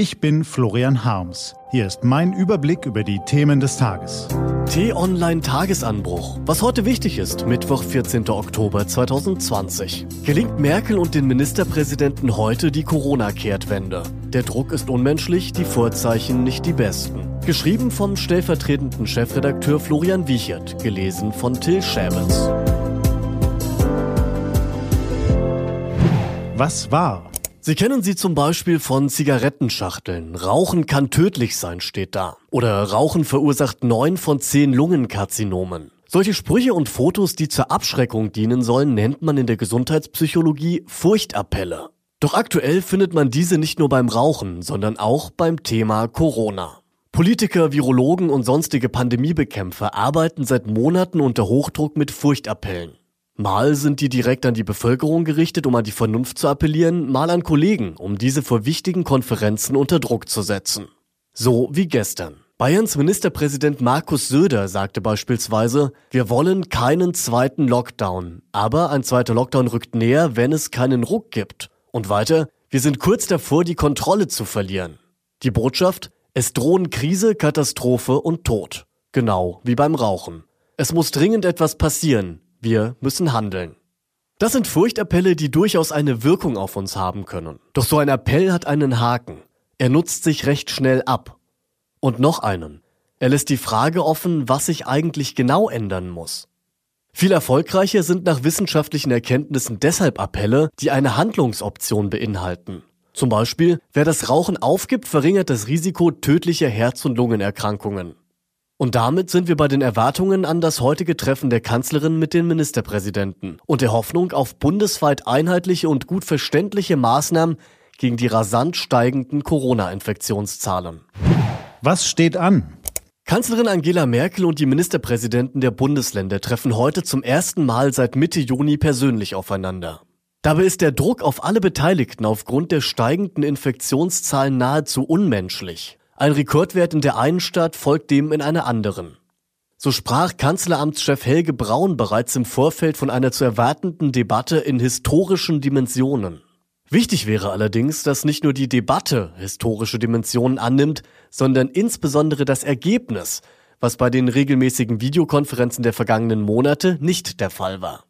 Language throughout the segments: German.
Ich bin Florian Harms. Hier ist mein Überblick über die Themen des Tages. T-Online Tagesanbruch. Was heute wichtig ist, Mittwoch, 14. Oktober 2020. Gelingt Merkel und den Ministerpräsidenten heute die Corona-Kehrtwende? Der Druck ist unmenschlich, die Vorzeichen nicht die besten. Geschrieben vom stellvertretenden Chefredakteur Florian Wiechert, gelesen von Till Schäbels. Was war? Sie kennen sie zum Beispiel von Zigarettenschachteln. Rauchen kann tödlich sein, steht da. Oder Rauchen verursacht neun von zehn Lungenkarzinomen. Solche Sprüche und Fotos, die zur Abschreckung dienen sollen, nennt man in der Gesundheitspsychologie Furchtappelle. Doch aktuell findet man diese nicht nur beim Rauchen, sondern auch beim Thema Corona. Politiker, Virologen und sonstige Pandemiebekämpfer arbeiten seit Monaten unter Hochdruck mit Furchtappellen. Mal sind die direkt an die Bevölkerung gerichtet, um an die Vernunft zu appellieren, mal an Kollegen, um diese vor wichtigen Konferenzen unter Druck zu setzen. So wie gestern. Bayerns Ministerpräsident Markus Söder sagte beispielsweise, wir wollen keinen zweiten Lockdown, aber ein zweiter Lockdown rückt näher, wenn es keinen Ruck gibt. Und weiter, wir sind kurz davor, die Kontrolle zu verlieren. Die Botschaft, es drohen Krise, Katastrophe und Tod. Genau wie beim Rauchen. Es muss dringend etwas passieren, wir müssen handeln. Das sind Furchtappelle, die durchaus eine Wirkung auf uns haben können. Doch so ein Appell hat einen Haken. Er nutzt sich recht schnell ab. Und noch einen. Er lässt die Frage offen, was sich eigentlich genau ändern muss. Viel erfolgreicher sind nach wissenschaftlichen Erkenntnissen deshalb Appelle, die eine Handlungsoption beinhalten. Zum Beispiel, wer das Rauchen aufgibt, verringert das Risiko tödlicher Herz- und Lungenerkrankungen. Und damit sind wir bei den Erwartungen an das heutige Treffen der Kanzlerin mit den Ministerpräsidenten und der Hoffnung auf bundesweit einheitliche und gut verständliche Maßnahmen gegen die rasant steigenden Corona-Infektionszahlen. Was steht an? Kanzlerin Angela Merkel und die Ministerpräsidenten der Bundesländer treffen heute zum ersten Mal seit Mitte Juni persönlich aufeinander. Dabei ist der Druck auf alle Beteiligten aufgrund der steigenden Infektionszahlen nahezu unmenschlich. Ein Rekordwert in der einen Stadt folgt dem in einer anderen. So sprach Kanzleramtschef Helge Braun bereits im Vorfeld von einer zu erwartenden Debatte in historischen Dimensionen. Wichtig wäre allerdings, dass nicht nur die Debatte historische Dimensionen annimmt, sondern insbesondere das Ergebnis, was bei den regelmäßigen Videokonferenzen der vergangenen Monate nicht der Fall war.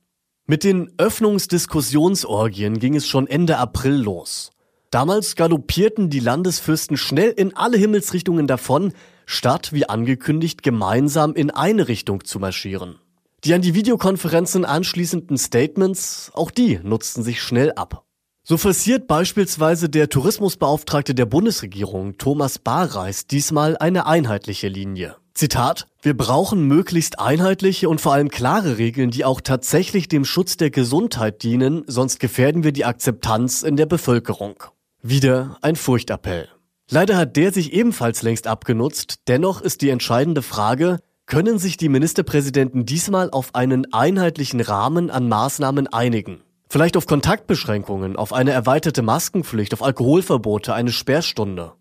Mit den Öffnungsdiskussionsorgien ging es schon Ende April los. Damals galoppierten die Landesfürsten schnell in alle Himmelsrichtungen davon, statt wie angekündigt gemeinsam in eine Richtung zu marschieren. Die an die Videokonferenzen anschließenden Statements, auch die nutzten sich schnell ab. So forciert beispielsweise der Tourismusbeauftragte der Bundesregierung Thomas Barreis diesmal eine einheitliche Linie. Zitat, wir brauchen möglichst einheitliche und vor allem klare Regeln, die auch tatsächlich dem Schutz der Gesundheit dienen, sonst gefährden wir die Akzeptanz in der Bevölkerung. Wieder ein Furchtappell. Leider hat der sich ebenfalls längst abgenutzt, dennoch ist die entscheidende Frage, können sich die Ministerpräsidenten diesmal auf einen einheitlichen Rahmen an Maßnahmen einigen? Vielleicht auf Kontaktbeschränkungen, auf eine erweiterte Maskenpflicht, auf Alkoholverbote, eine Sperrstunde.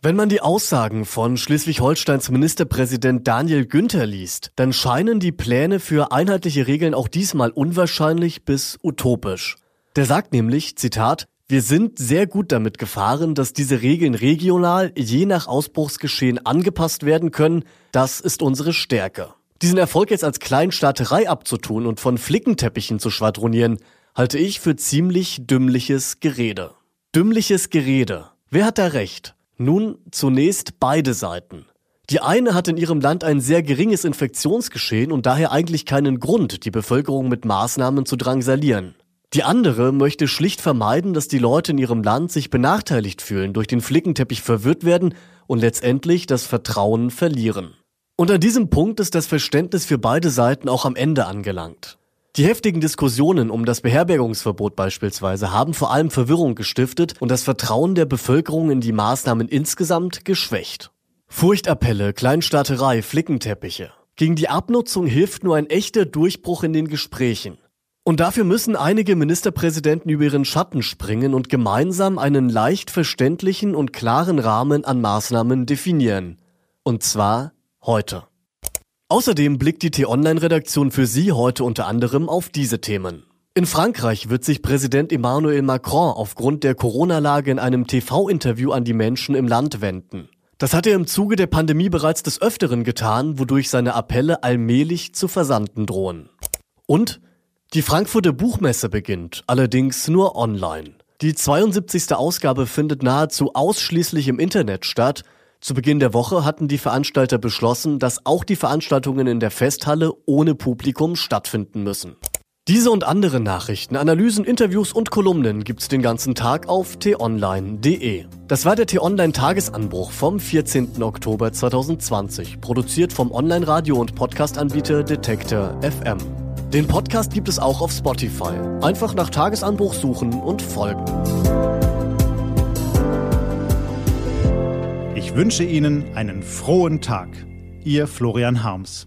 Wenn man die Aussagen von Schleswig-Holsteins Ministerpräsident Daniel Günther liest, dann scheinen die Pläne für einheitliche Regeln auch diesmal unwahrscheinlich bis utopisch. Der sagt nämlich, Zitat, wir sind sehr gut damit gefahren, dass diese Regeln regional je nach Ausbruchsgeschehen angepasst werden können. Das ist unsere Stärke. Diesen Erfolg jetzt als Kleinstaaterei abzutun und von Flickenteppichen zu schwadronieren, halte ich für ziemlich dümmliches Gerede. Dümmliches Gerede. Wer hat da recht? Nun zunächst beide Seiten. Die eine hat in ihrem Land ein sehr geringes Infektionsgeschehen und daher eigentlich keinen Grund, die Bevölkerung mit Maßnahmen zu drangsalieren. Die andere möchte schlicht vermeiden, dass die Leute in ihrem Land sich benachteiligt fühlen, durch den Flickenteppich verwirrt werden und letztendlich das Vertrauen verlieren. Und an diesem Punkt ist das Verständnis für beide Seiten auch am Ende angelangt. Die heftigen Diskussionen um das Beherbergungsverbot beispielsweise haben vor allem Verwirrung gestiftet und das Vertrauen der Bevölkerung in die Maßnahmen insgesamt geschwächt. Furchtappelle, Kleinstaaterei, Flickenteppiche. Gegen die Abnutzung hilft nur ein echter Durchbruch in den Gesprächen. Und dafür müssen einige Ministerpräsidenten über ihren Schatten springen und gemeinsam einen leicht verständlichen und klaren Rahmen an Maßnahmen definieren. Und zwar heute. Außerdem blickt die T-Online-Redaktion für Sie heute unter anderem auf diese Themen. In Frankreich wird sich Präsident Emmanuel Macron aufgrund der Corona-Lage in einem TV-Interview an die Menschen im Land wenden. Das hat er im Zuge der Pandemie bereits des Öfteren getan, wodurch seine Appelle allmählich zu versanden drohen. Und die Frankfurter Buchmesse beginnt, allerdings nur online. Die 72. Ausgabe findet nahezu ausschließlich im Internet statt. Zu Beginn der Woche hatten die Veranstalter beschlossen, dass auch die Veranstaltungen in der Festhalle ohne Publikum stattfinden müssen. Diese und andere Nachrichten, Analysen, Interviews und Kolumnen gibt's den ganzen Tag auf t-online.de. Das war der t-online Tagesanbruch vom 14. Oktober 2020, produziert vom Online-Radio- und Podcast-Anbieter Detektor FM. Den Podcast gibt es auch auf Spotify. Einfach nach Tagesanbruch suchen und folgen. Ich wünsche Ihnen einen frohen Tag. Ihr Florian Harms.